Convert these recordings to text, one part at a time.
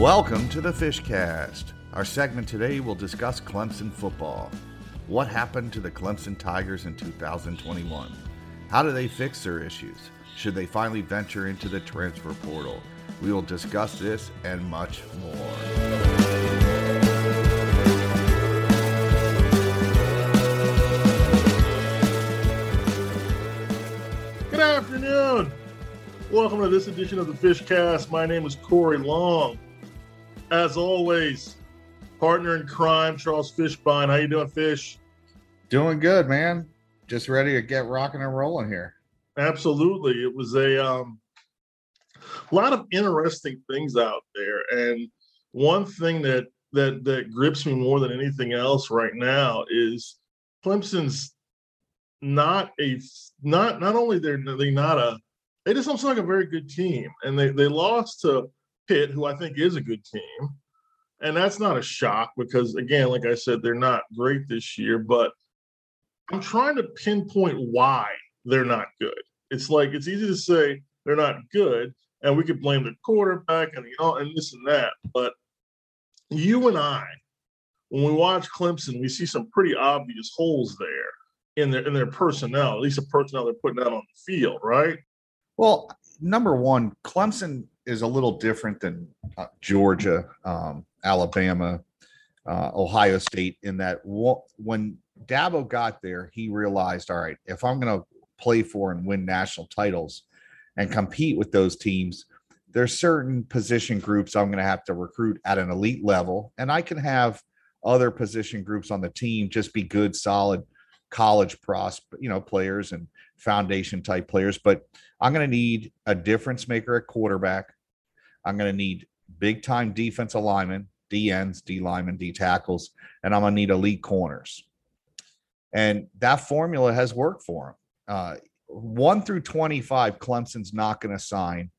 Welcome to the Fishcast. Our segment today will discuss Clemson football. What happened to the Clemson Tigers in 2021? How do they fix their issues? Should they finally venture into the transfer portal? We will discuss this and much more. Good afternoon. Welcome to this edition of the Fishcast. My name is Corey Long. As always, partner in crime, Charles Fishbine. How you doing, Fish? Doing good, man. Just ready to get rocking and rolling here. Absolutely. It was a um, lot of interesting things out there, and one thing that that that grips me more than anything else right now is Clemson's not a not not only they're they not a they just don't sound like a very good team, and they they lost to Pitt, who I think is a good team, and that's not a shock because again, like I said, they're not great this year, but I'm trying to pinpoint why they're not good. It's like it's easy to say they're not good, and we could blame the quarterback and the and this and that, but you and I, when we watch Clemson, we see some pretty obvious holes there in their in their personnel, at least the personnel they're putting out on the field, right? Well, number one, Clemson is a little different than uh, Georgia, um, Alabama, uh, Ohio State in that w- when Dabo got there, he realized, all right, if I'm going to play for and win national titles and compete with those teams, there's certain position groups I'm going to have to recruit at an elite level, and I can have other position groups on the team just be good, solid college pros, you know, players and foundation type players. But I'm going to need a difference maker at quarterback. I'm going to need big time defense alignment, D ends, D linemen, D tackles, and I'm going to need elite corners. And that formula has worked for him. Uh, one through 25, Clemson's not going to sign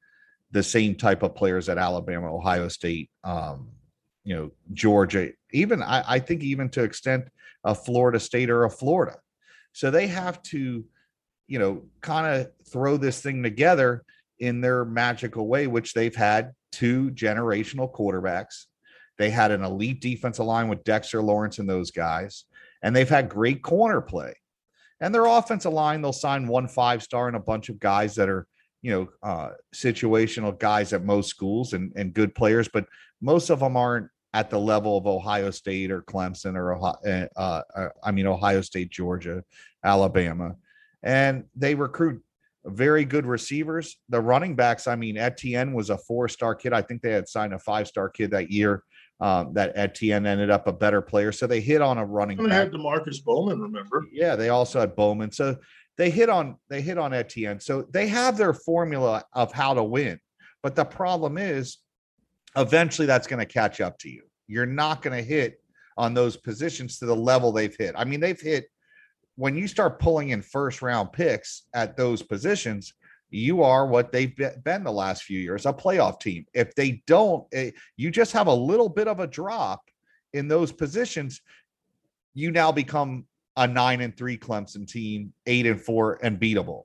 the same type of players at Alabama, Ohio State, um, you know, Georgia, even I, I think even to extent a Florida State or a Florida. So they have to, you know, kind of throw this thing together in their magical way, which they've had two generational quarterbacks. They had an elite defensive line with Dexter Lawrence and those guys, and they've had great corner play. And their offensive line, they'll sign one five star and a bunch of guys that are, you know, uh, situational guys at most schools and, and good players, but most of them aren't at the level of Ohio State or Clemson or uh, uh, I mean Ohio State, Georgia, Alabama, and they recruit very good receivers. The running backs, I mean, Etienne was a four-star kid. I think they had signed a five-star kid that year. Um, that Etienne ended up a better player, so they hit on a running. They had Demarkcus Bowman, remember? Yeah, they also had Bowman. So they hit on they hit on Etienne. So they have their formula of how to win. But the problem is eventually that's going to catch up to you. You're not going to hit on those positions to the level they've hit. I mean, they've hit when you start pulling in first round picks at those positions, you are what they've been the last few years a playoff team. If they don't, eh, you just have a little bit of a drop in those positions, you now become a nine and three Clemson team, eight and four, and beatable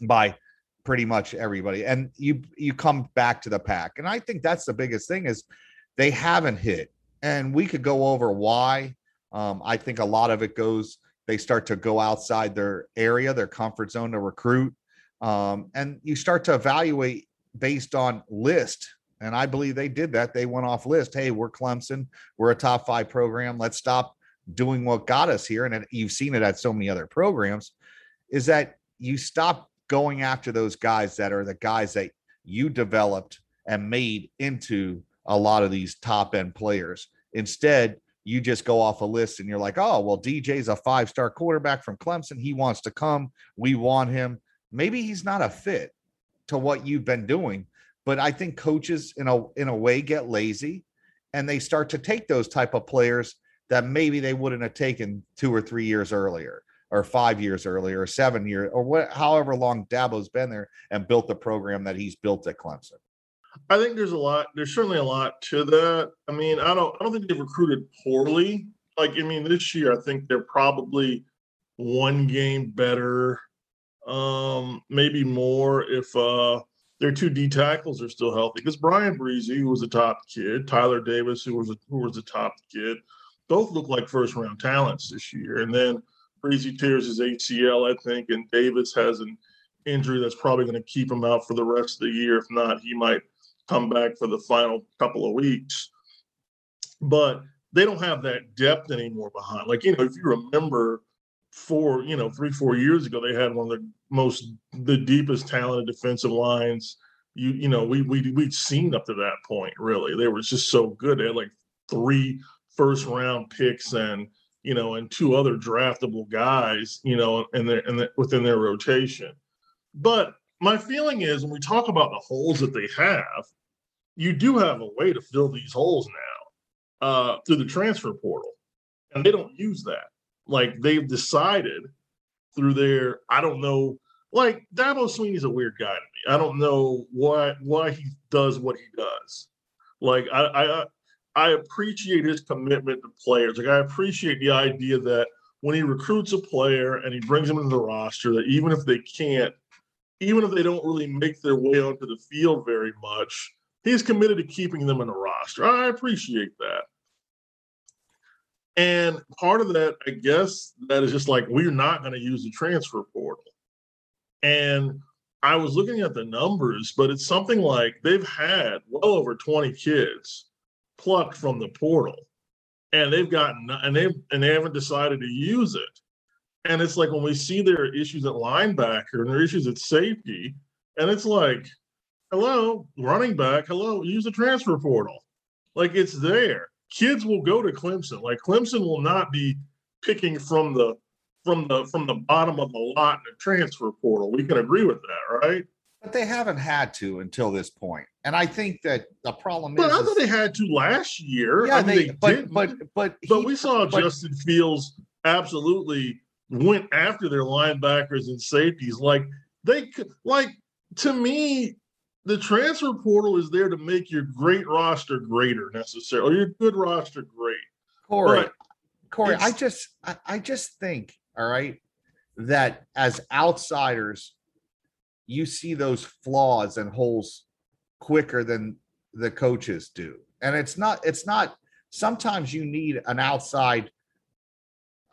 by pretty much everybody. And you you come back to the pack. And I think that's the biggest thing is they haven't hit. And we could go over why. Um, I think a lot of it goes, they start to go outside their area, their comfort zone to recruit. Um, and you start to evaluate based on list. And I believe they did that. They went off list. Hey, we're Clemson. We're a top five program. Let's stop doing what got us here. And you've seen it at so many other programs is that you stop going after those guys that are the guys that you developed and made into a lot of these top end players. Instead, you just go off a list and you're like, oh, well, DJ's a five star quarterback from Clemson. He wants to come. We want him. Maybe he's not a fit to what you've been doing. But I think coaches in a in a way get lazy and they start to take those type of players that maybe they wouldn't have taken two or three years earlier or five years earlier or seven years or what however long Dabo's been there and built the program that he's built at Clemson. I think there's a lot. There's certainly a lot to that. I mean, I don't. I don't think they've recruited poorly. Like, I mean, this year I think they're probably one game better, um, maybe more if uh their two D tackles are still healthy because Bryan Bresee, who was a top kid, Tyler Davis, who was a, who was a top kid, both look like first round talents this year. And then Bresee tears his ACL, I think, and Davis has an injury that's probably going to keep him out for the rest of the year. If not, he might come back for the final couple of weeks. But they don't have that depth anymore behind. Like, you know, if you remember four, you know, three, four years ago, they had one of the most the deepest talented defensive lines you you know we we we'd seen up to that point really they were just so good they had like three first round picks and you know and two other draftable guys you know and their and the, within their rotation but my feeling is when we talk about the holes that they have you do have a way to fill these holes now uh through the transfer portal and they don't use that like they've decided through their I don't know like Dabo Swinney's a weird guy to me. I don't know why why he does what he does. Like I I I appreciate his commitment to players. Like I appreciate the idea that when he recruits a player and he brings them into the roster, that even if they can't, even if they don't really make their way onto the field very much, he's committed to keeping them in the roster. I appreciate that. And part of that, I guess, that is just like we're not going to use the transfer portal. And I was looking at the numbers, but it's something like they've had well over 20 kids plucked from the portal. And they've gotten and they've and they haven't decided to use it. And it's like when we see their issues at linebacker and their issues at safety, and it's like, hello, running back, hello, use the transfer portal. Like it's there kids will go to Clemson. Like Clemson will not be picking from the from the from the bottom of the lot in the transfer portal. We can agree with that, right? But they haven't had to until this point. And I think that the problem but is, I thought they had to last year. yeah, I mean, they, they, but, didn't. but but but we saw but- Justin Fields absolutely went after their linebackers and safeties. Like they could like to me, the transfer portal is there to make your great roster greater necessarily, or your good roster great. Corey, But Corey, I just I, I just think, all right, that as outsiders, you see those flaws and holes quicker than the coaches do. And it's not, it's not, sometimes you need an outside.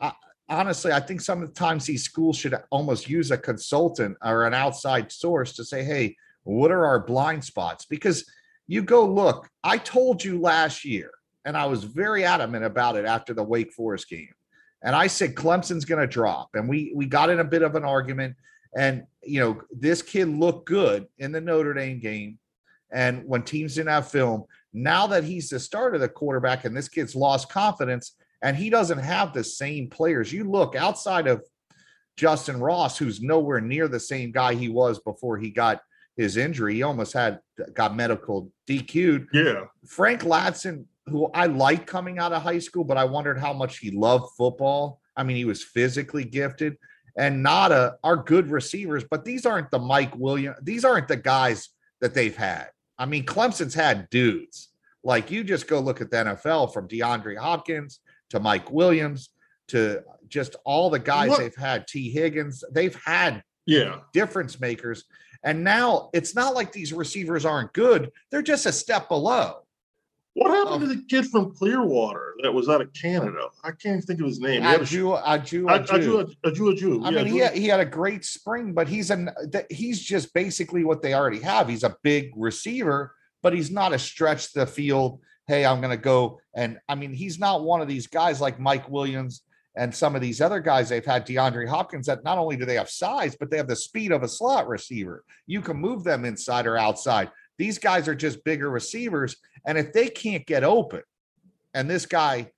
I honestly, I think sometimes these schools should almost use a consultant or an outside source to say, hey, what are our blind spots? Because you go look, I told you last year, and I was very adamant about it after the Wake Forest game. And I said Clemson's going to drop, and we we got in a bit of an argument. And you know, this kid looked good in the Notre Dame game, and when teams didn't have film. Now that he's the starter, of the quarterback, and this kid's lost confidence, and he doesn't have the same players. You look outside of Justin Ross, who's nowhere near the same guy he was before he got his injury. He almost had got medical DQ'd. Yeah, Frank Ladson, who I like coming out of high school, but I wondered how much he loved football. I mean, he was physically gifted, and Nada are good receivers, but these aren't the Mike Williams. These aren't the guys that they've had. I mean, Clemson's had dudes. Like you just go look at the NFL from DeAndre Hopkins to Mike Williams to just all the guys What- they've had. T. Higgins. They've had yeah. difference makers. And now it's not like these receivers aren't good. They're just a step below. What happened Um, to the kid from Clearwater that was out of Canada? I can't think of his name. He had a sh- Ajou, Ajou, I, Ajou. I, drew a Jew. I mean, he had, he had a great spring, but he's an he's just basically what they already have. He's a big receiver, but he's not a stretch the field. Hey, I'm going to go and I mean, he's not one of these guys like Mike Williams and some of these other guys they've had. DeAndre Hopkins that not only do they have size, but they have the speed of a slot receiver. You can move them inside or outside. These guys are just bigger receivers, and if they can't get open, and this guy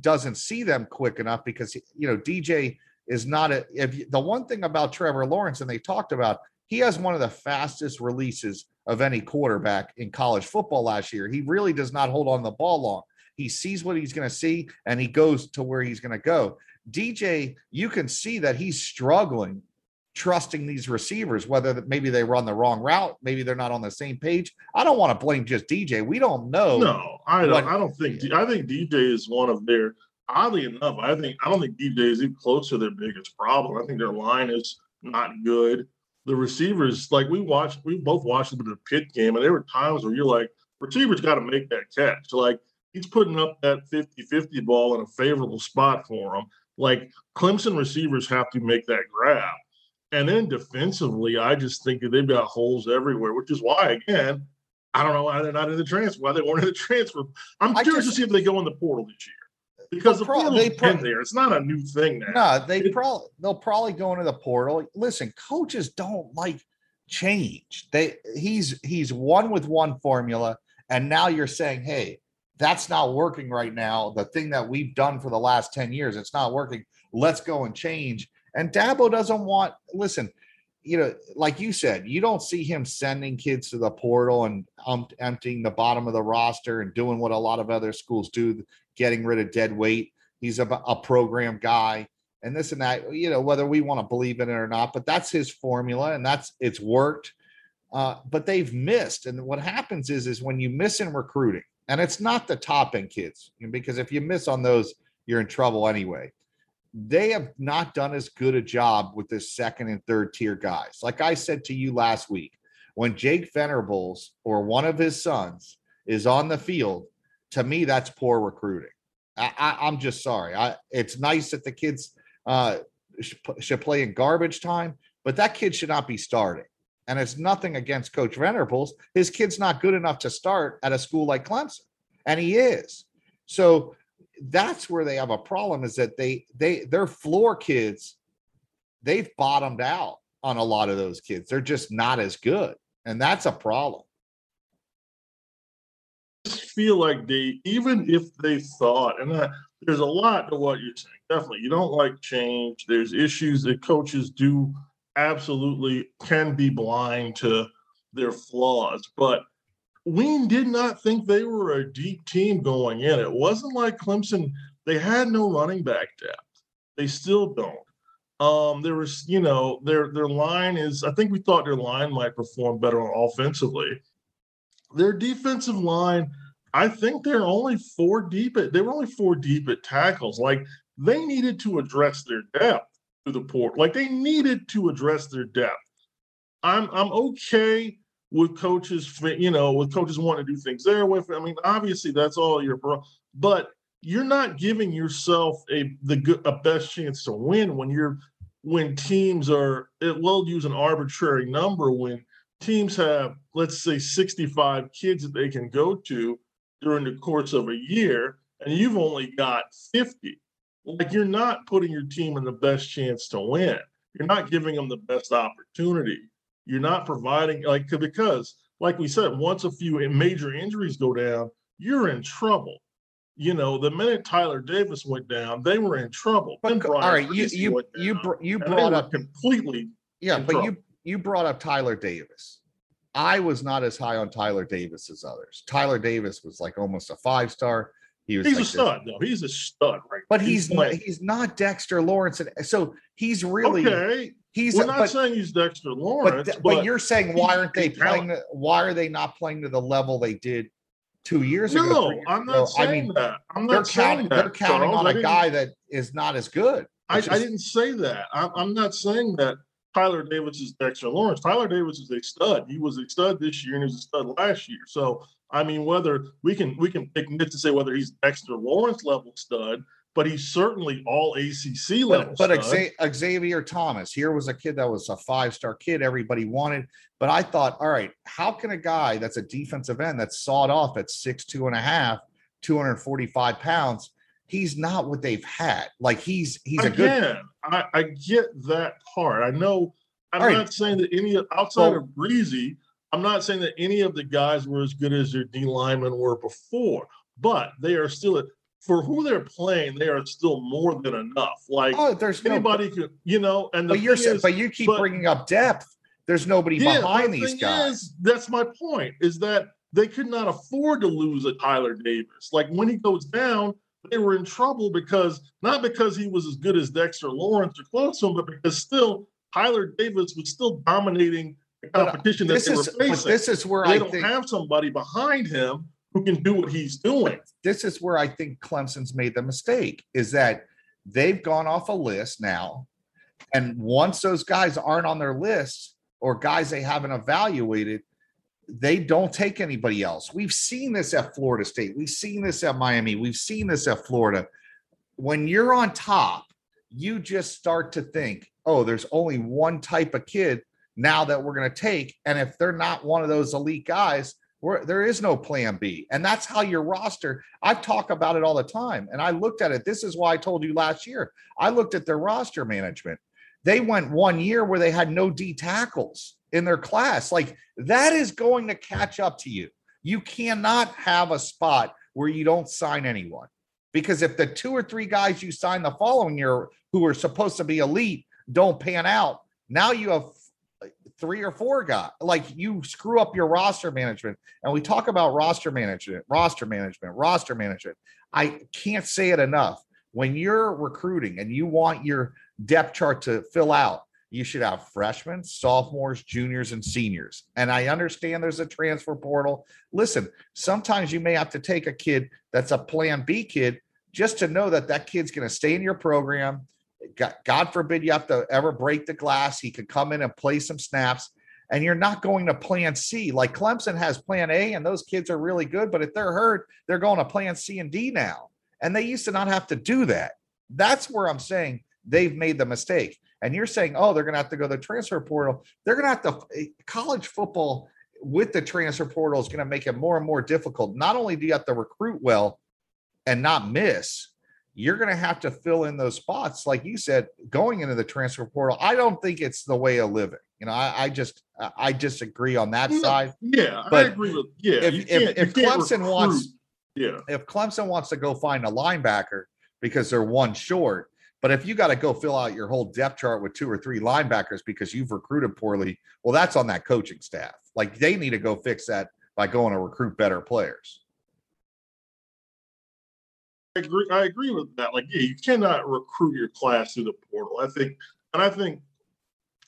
doesn't see them quick enough because you know DJ is not a if the one thing about Trevor Lawrence and they talked about he has one of the fastest releases of any quarterback in college football last year. He really does not hold on the ball long. He sees what he's going to see and he goes to where he's going to go. DJ, you can see that he's struggling trusting these receivers, whether that maybe they run the wrong route, maybe they're not on the same page. I don't want to blame just DJ. We don't know. No, I don't. What- I don't think. I think DJ is one of their. Oddly enough, I think I don't think DJ is even close to their biggest problem. I think their line is not good. the receivers, like we watched, we both watched a bit of the Pitt game, and there were times where you're like, receivers got to make that catch. Like he's putting up that 50 50 ball in a favorable spot for him. Like Clemson receivers have to make that grab. And then defensively, I just think that they've got holes everywhere, which is why, again, I don't know why they're not in the transfer, why they weren't in the transfer. I'm I curious just- to see if they go in the portal this year. Because the Pro- portal's they been there. It's not a new thing now. No, they probably they'll probably go into the portal. Listen, coaches don't like change. They he's he's one with one formula, and now you're saying, hey, that's not working right now. The thing that we've done for the last 10 years, it's not working. Let's go and change. And Dabo doesn't want, listen, you know, like you said, you don't see him sending kids to the portal and um, emptying the bottom of the roster and doing what a lot of other schools do, getting rid of dead weight. He's a, a program guy and this and that, you know, whether we want to believe in it or not, but that's his formula and that's it's worked. Uh, but they've missed. And what happens is, is when you miss in recruiting, and it's not the top end kids, because if you miss on those, you're in trouble anyway. They have not done as good a job with this second and third tier guys. Like I said to you last week, when Jake Venables or one of his sons is on the field, to me, that's poor recruiting. I, I'm just sorry. I, it's nice that the kids uh, should, should play in garbage time, but that kid should not be starting. And it's nothing against Coach Venables. His kid's not good enough to start at a school like Clemson, and he is. So that's where they have a problem is that they they their floor kids they've bottomed out on a lot of those kids. They're just not as good, and that's a problem. I just feel like they, even if they thought, and I, there's a lot to what you're saying. Definitely, you don't like change. There's issues that coaches do absolutely can be blind to their flaws, but we did not think they were a deep team going in. It wasn't like Clemson, they had no running back depth. They still don't. Um, there was, you know, their their line is, I think we thought their line might perform better offensively. Their defensive line, I think they're only four deep at they were only four deep at tackles. Like they needed to address their depth to the port. Like they needed to address their depth. I'm I'm okay with coaches, you know, with coaches wanting to do things their way. I mean, obviously that's all your but you're not giving yourself a the good a best chance to win when you're when teams are it will use an arbitrary number when teams have let's say 65 kids that they can go to during the course of a year and you've only got 50 like you're not putting your team in the best chance to win you're not giving them the best opportunity you're not providing like because like we said once a few major injuries go down you're in trouble you know the minute tyler davis went down they were in trouble But Then Brian all right, you you went you br- you brought up completely yeah, but you trouble. you brought up Tyler Davis. I was not as high on Tyler Davis as others. Tyler Davis was like almost a five star. He was he's like a this- stud though he's a stud right but he's not, he's not Dexter Lawrence, and so he's really okay he's. we're not but, saying he's dexter but, lawrence th- but, but you're saying why aren't they playing? The, why are they not playing to the level they did two years ago? no i'm ago? not saying I mean, that i'm they're not saying counting. that They're counting Charles. on a guy that is not as good. I, It's I didn't say that. I'm, I'm not saying that Tyler Davis is Dexter Lawrence. Tyler Davis is a stud. He was a stud this year and he was a stud last year. So I mean, whether we can we can pick nit to say whether he's Dexter Lawrence level stud, but he's certainly all ACC level. But, but Xavier Thomas, here was a kid that was a five star kid everybody wanted. But I thought, all right, how can a guy that's a defensive end that's sawed off at six, two and a half, 245 pounds, he's not what they've had. Like he's he's a good Again, I, I get that part. I know. I'm right. not saying that any outside of Bresee. I'm not saying that any of the guys were as good as their D linemen were before, but they are still for who they're playing. They are still more than enough. Like oh, there's no anybody could, you know. And but you're is, but you keep but- bringing up depth. There's nobody yeah, behind the these guys. is, that's my point. Is that they could not afford to lose a Tyler Davis. Like when he goes down, they were in trouble because not because he was as good as Dexter Lawrence or close to him, but because still Tyler Davis was still dominating the But, uh, competition that this they were is but facing. this is where they I don't think have somebody behind him who can do what he's doing. this is where I think Clemson's made the mistake is that they've gone off a list now. And once those guys aren't on their list, or guys they haven't evaluated, they don't take anybody else. We've seen this at Florida State. We've seen this at Miami. We've seen this at Florida. When you're on top, you just start to think, oh, there's only one type of kid now that we're going to take. And if they're not one of those elite guys, there is no plan B. And that's how your roster, I've talked about it all the time. And I looked at it. This is why I told you last year. I looked at their roster management. They went one year where they had no D tackles in their class. Like that is going to catch up to you. You cannot have a spot where you don't sign anyone. Because if the two or three guys you sign the following year who are supposed to be elite don't pan out, now you have three or four guys. Like you screw up your roster management. And we talk about roster management, roster management, roster management. I can't say it enough. When you're recruiting and you want your depth chart to fill out, you should have freshmen, sophomores, juniors, and seniors. And I understand there's a transfer portal. Listen, sometimes you may have to take a kid that's a plan B kid just to know that that kid's going to stay in your program. God forbid you have to ever break the glass. He could come in and play some snaps, and you're not going to plan C. Like Clemson has plan A, and those kids are really good. But if they're hurt, they're going to plan C and D now. And they used to not have to do that. That's where I'm saying they've made the mistake. And you're saying, oh, they're going to have to go to the transfer portal. They're going to have to, eh, college football with the transfer portal is going to make it more and more difficult. Not only do you have to recruit well and not miss, you're going to have to fill in those spots. Like you said, going into the transfer portal, I don't think it's the way of living. You know, I, I just, I disagree on that side. Yeah, but I agree with, yeah. If, if, if Clemson recruit. wants, yeah, if Clemson wants to go find a linebacker because they're one short, but if you got to go fill out your whole depth chart with two or three linebackers because you've recruited poorly, well, that's on that coaching staff. Like they need to go fix that by going to recruit better players. I agree. I agree with that. Like, yeah, you cannot recruit your class through the portal. I think, and I think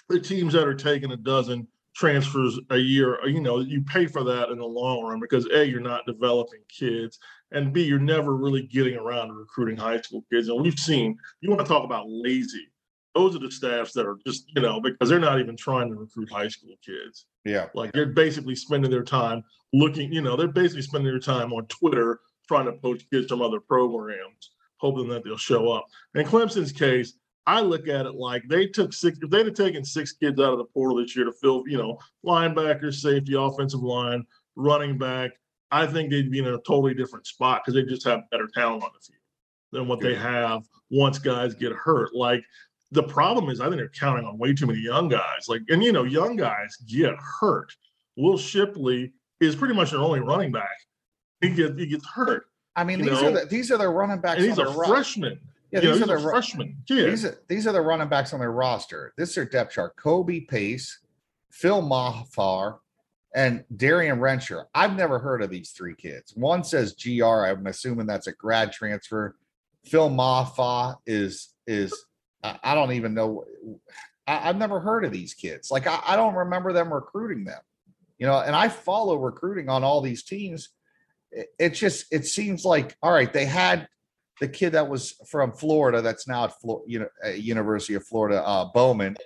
the teams that are taking a dozen transfers a year, you know, you pay for that in the long run because a you're not developing kids, and b you're never really getting around to recruiting high school kids. And we've seen you want to talk about lazy. Those are the staffs that are just you know because they're not even trying to recruit high school kids. Yeah, like they're basically spending their time looking. You know, they're basically spending their time on Twitter trying to poach kids from other programs, hoping that they'll show up. In Clemson's case, I look at it like they took six, if they'd have taken six kids out of the portal this year to fill, you know, linebacker, safety, offensive line, running back, I think they'd be in a totally different spot because they just have better talent on the field than what they have once guys get hurt. Like the problem is, I think they're counting on way too many young guys. Like, and you know, young guys get hurt. Will Shipley is pretty much their only running back. He gets he gets hurt. I mean, these know? are the these are the running backs. And he's a freshman. Yeah, these know, are the freshmen. These are these are the running backs on their roster. This is their depth chart: Kobe Pace, Phil Mafah, and Darien Rencher. I've never heard of these three kids. One says GR. I'm assuming that's a grad transfer. Phil Mafah is is I don't even know. I, have never heard of these kids. Like I, I don't remember them recruiting them. You know, and I follow recruiting on all these teams it just it seems like all right they had the kid that was from Florida that's now at Florida, you know, University of Florida, uh, Bowman,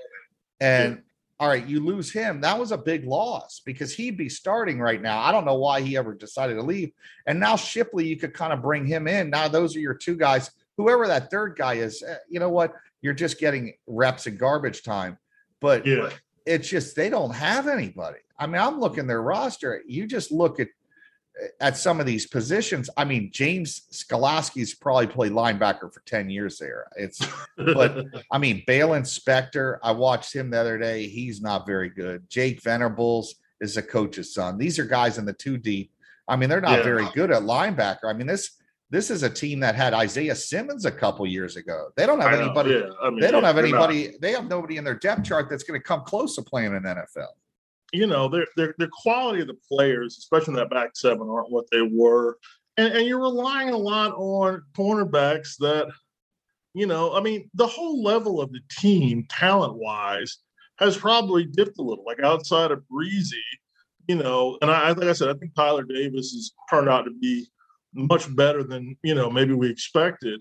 and yeah. all right, you lose him. That was a big loss because he'd be starting right now. I don't know why he ever decided to leave. And now Shipley, you could kind of bring him in. Now those are your two guys. Whoever that third guy is, eh, you know what? You're just getting reps and garbage time. But yeah. it's just they don't have anybody. I mean, I'm looking their roster. You just look at at some of these positions. I mean, James Skalski's probably played linebacker for 10 years there. It's but I mean, Baylon Spector, I watched him the other day. He's not very good. Jake Venables is a coach's son. These are guys in the two deep. I mean, they're not yeah. very good at linebacker. I mean, this this is a team that had Isaiah Simmons a couple years ago. They don't have anybody. Yeah. I mean, they don't yeah, have anybody. Not. They have nobody in their depth chart that's going to come close to playing in NFL you know, their their quality of the players, especially in that back seven, aren't what they were. And, and you're relying a lot on cornerbacks that, you know, I mean, the whole level of the team, talent wise, has probably dipped a little. Like outside of Bresee, you know, and I like I said, I think Tyler Davis has turned out to be much better than you know maybe we expected.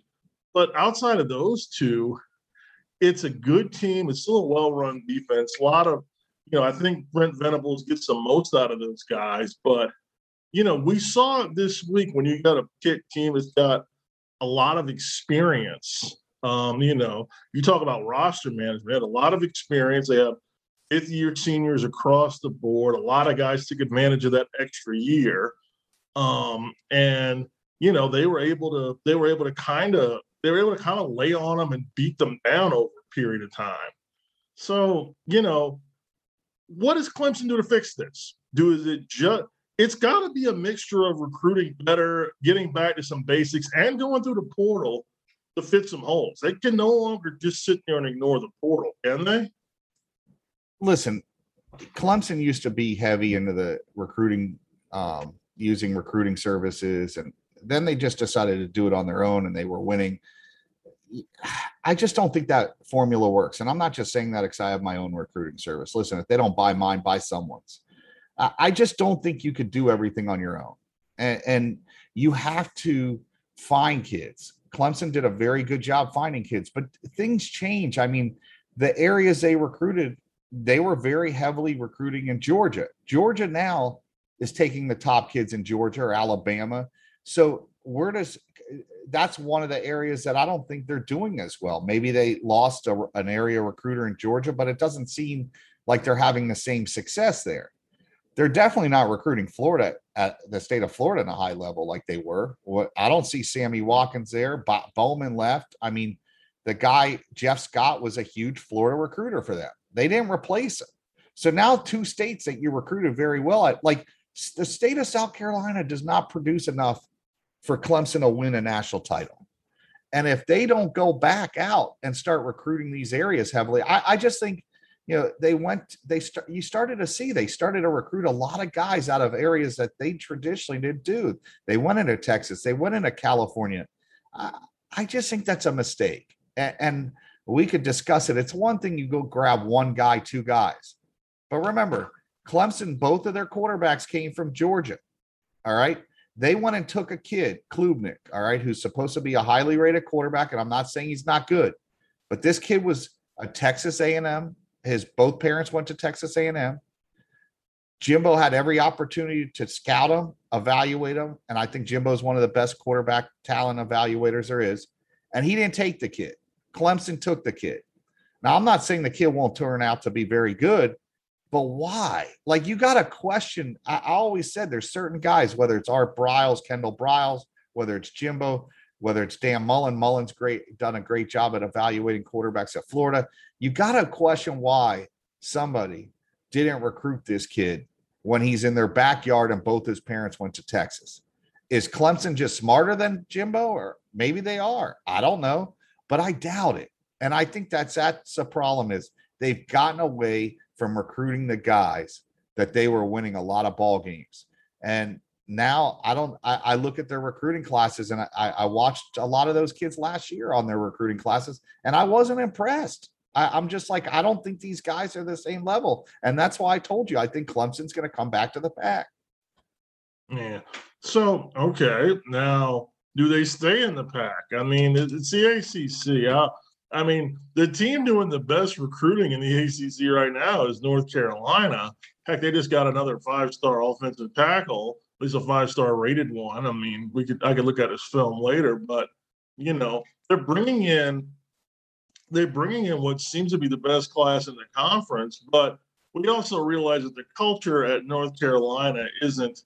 But outside of those two, it's a good team. It's still a well-run defense. A lot of you know, I think Brent Venables gets the most out of those guys. But, you know, we saw this week when you got a kick team that's got a lot of experience. Um, you know, you talk about roster management, they had a lot of experience. They have fifth year seniors across the board. A lot of guys took advantage of that extra year. Um, and you know, they were able to they were able to kind of they were able to kind of lay on them and beat them down over a period of time. So, you know, what does Clemson do to fix this? Do is it just it's got to be a mixture of recruiting better, getting back to some basics, and going through the portal to fit some holes. They can no longer just sit there and ignore the portal, can they? Listen, Clemson used to be heavy into the recruiting, um, using recruiting services, and then they just decided to do it on their own, and they were winning. I just don't think that formula works. And I'm not just saying that because I have my own recruiting service. Listen, if they don't buy mine, buy someone's. I just don't think you could do everything on your own. And, and you have to find kids. Clemson did a very good job finding kids, but things change. I mean, the areas they recruited, they were very heavily recruiting in Georgia. Georgia now is taking the top kids in Georgia or Alabama. So where does that's one of the areas that I don't think they're doing as well. Maybe they lost a, an area recruiter in Georgia, but it doesn't seem like they're having the same success there. They're definitely not recruiting Florida at the state of Florida in a high level like they were. What I don't see Sammy Watkins there. Bo- Bowman left. I mean, the guy Jeff Scott was a huge Florida recruiter for them. They didn't replace him. So now two states that you recruited very well at, like the state of South Carolina, does not produce enough for Clemson to win a national title. And if they don't go back out and start recruiting these areas heavily, I, I just think, you know, they went, they start, you started to see, they started to recruit a lot of guys out of areas that they traditionally didn't do. They went into Texas, they went into California. I, I just think that's a mistake. And, and we could discuss it. It's one thing you go grab one guy, two guys. But remember, Clemson, both of their quarterbacks came from Georgia. All right. They went and took a kid, Klubnik, all right, who's supposed to be a highly rated quarterback, and I'm not saying he's not good, but this kid was a Texas A&M. His both parents went to Texas A&M. Jimbo had every opportunity to scout him, evaluate him, and I think Jimbo is one of the best quarterback talent evaluators there is. And he didn't take the kid. Clemson took the kid. Now, I'm not saying the kid won't turn out to be very good, but why? Like you got a question. I, always said there's certain guys, whether it's Art Briles, Kendall Briles, whether it's Jimbo, whether it's Dan Mullen. Mullen's great, done a great job at evaluating quarterbacks at Florida. You got to question why somebody didn't recruit this kid when he's in their backyard and both his parents went to Texas. Is Clemson just smarter than Jimbo, or maybe they are? I don't know, but I doubt it. And I think that's that's the problem is they've gotten away from recruiting the guys that they were winning a lot of ball games. And now I don't I, I look at their recruiting classes and I, I watched a lot of those kids last year on their recruiting classes and I wasn't impressed. I, am just like, I don't think these guys are the same level. And that's why I told you I think Clemson's gonna come back to the pack. Yeah. So okay. Now do they stay in the pack? I mean, it's the ACC. I, I mean, the team doing the best recruiting in the ACC right now is North Carolina. Heck, they just got another five-star offensive tackle, at least a five-star rated one. I mean, we could I could look at his film later, but you know, they're bringing in they're bringing in what seems to be the best class in the conference, but we also realize that the culture at North Carolina isn't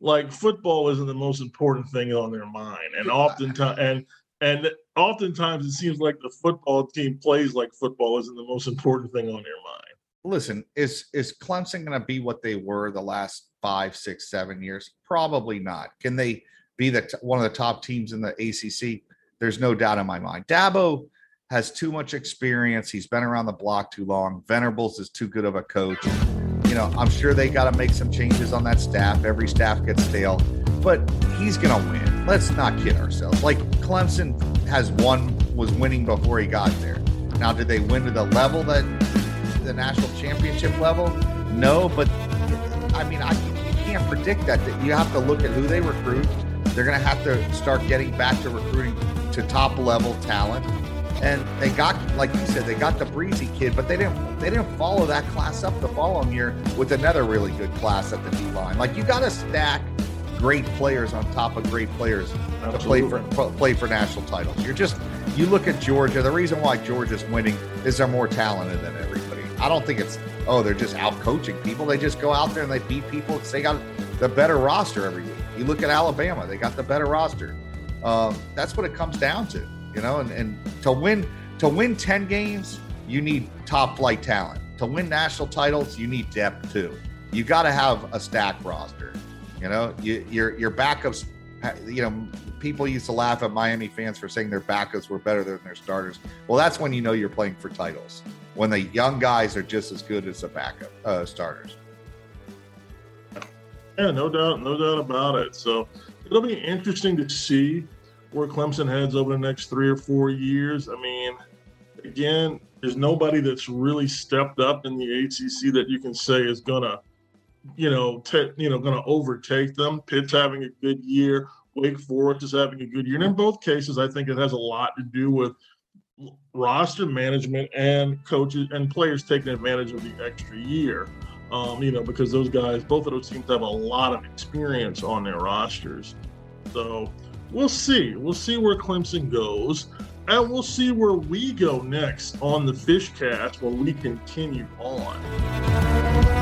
like football isn't the most important thing on their mind, and oftentimes and and oftentimes it seems like the football team plays like football isn't the most important thing on their mind. Listen, is is Clemson going to be what they were the last five, six, seven years? Probably not. Can they be the one of the top teams in the ACC? There's no doubt in my mind. Dabo has too much experience. He's been around the block too long. Venables is too good of a coach. You know, I'm sure they got to make some changes on that staff. Every staff gets stale, but he's going to win let's not kid ourselves. Like Clemson has won, was winning before he got there. Now, did they win to the level that the national championship level? No, but I mean, I you can't predict that. That you have to look at who they recruit. They're going to have to start getting back to recruiting to top level talent, and they got, like you said, they got the Bresee kid, but they didn't they didn't follow that class up the following year with another really good class at the D line. Like you got to stack great players on top of great players Absolutely. to play for play for national titles. You're just you look at Georgia. The reason why Georgia's winning is they're more talented than everybody. I don't think it's oh they're just out coaching people. They just go out there and they beat people. They got the better roster every week. You look at Alabama; they got the better roster. Um, that's what it comes down to, you know. And, and to win to win ten games, you need top flight talent. To win national titles, you need depth too. You got to have a stacked roster. You know, you, your your backups. You know, people used to laugh at Miami fans for saying their backups were better than their starters. Well, that's when you know you're playing for titles. When the young guys are just as good as the backup uh, starters. Yeah, no doubt, no doubt about it. So it'll be interesting to see where Clemson heads over the next three or four years. I mean, again, there's nobody that's really stepped up in the ACC that you can say is gonna, you know, te- you know, gonna overtake them. Pitt's having a good year. Wake Forest is having a good year. And in both cases, I think it has a lot to do with roster management and coaches and players taking advantage of the extra year. Um, you know, because those guys, both of those teams have a lot of experience on their rosters. So we'll see. We'll see where Clemson goes. And we'll see where we go next on the Fishcast when we continue on.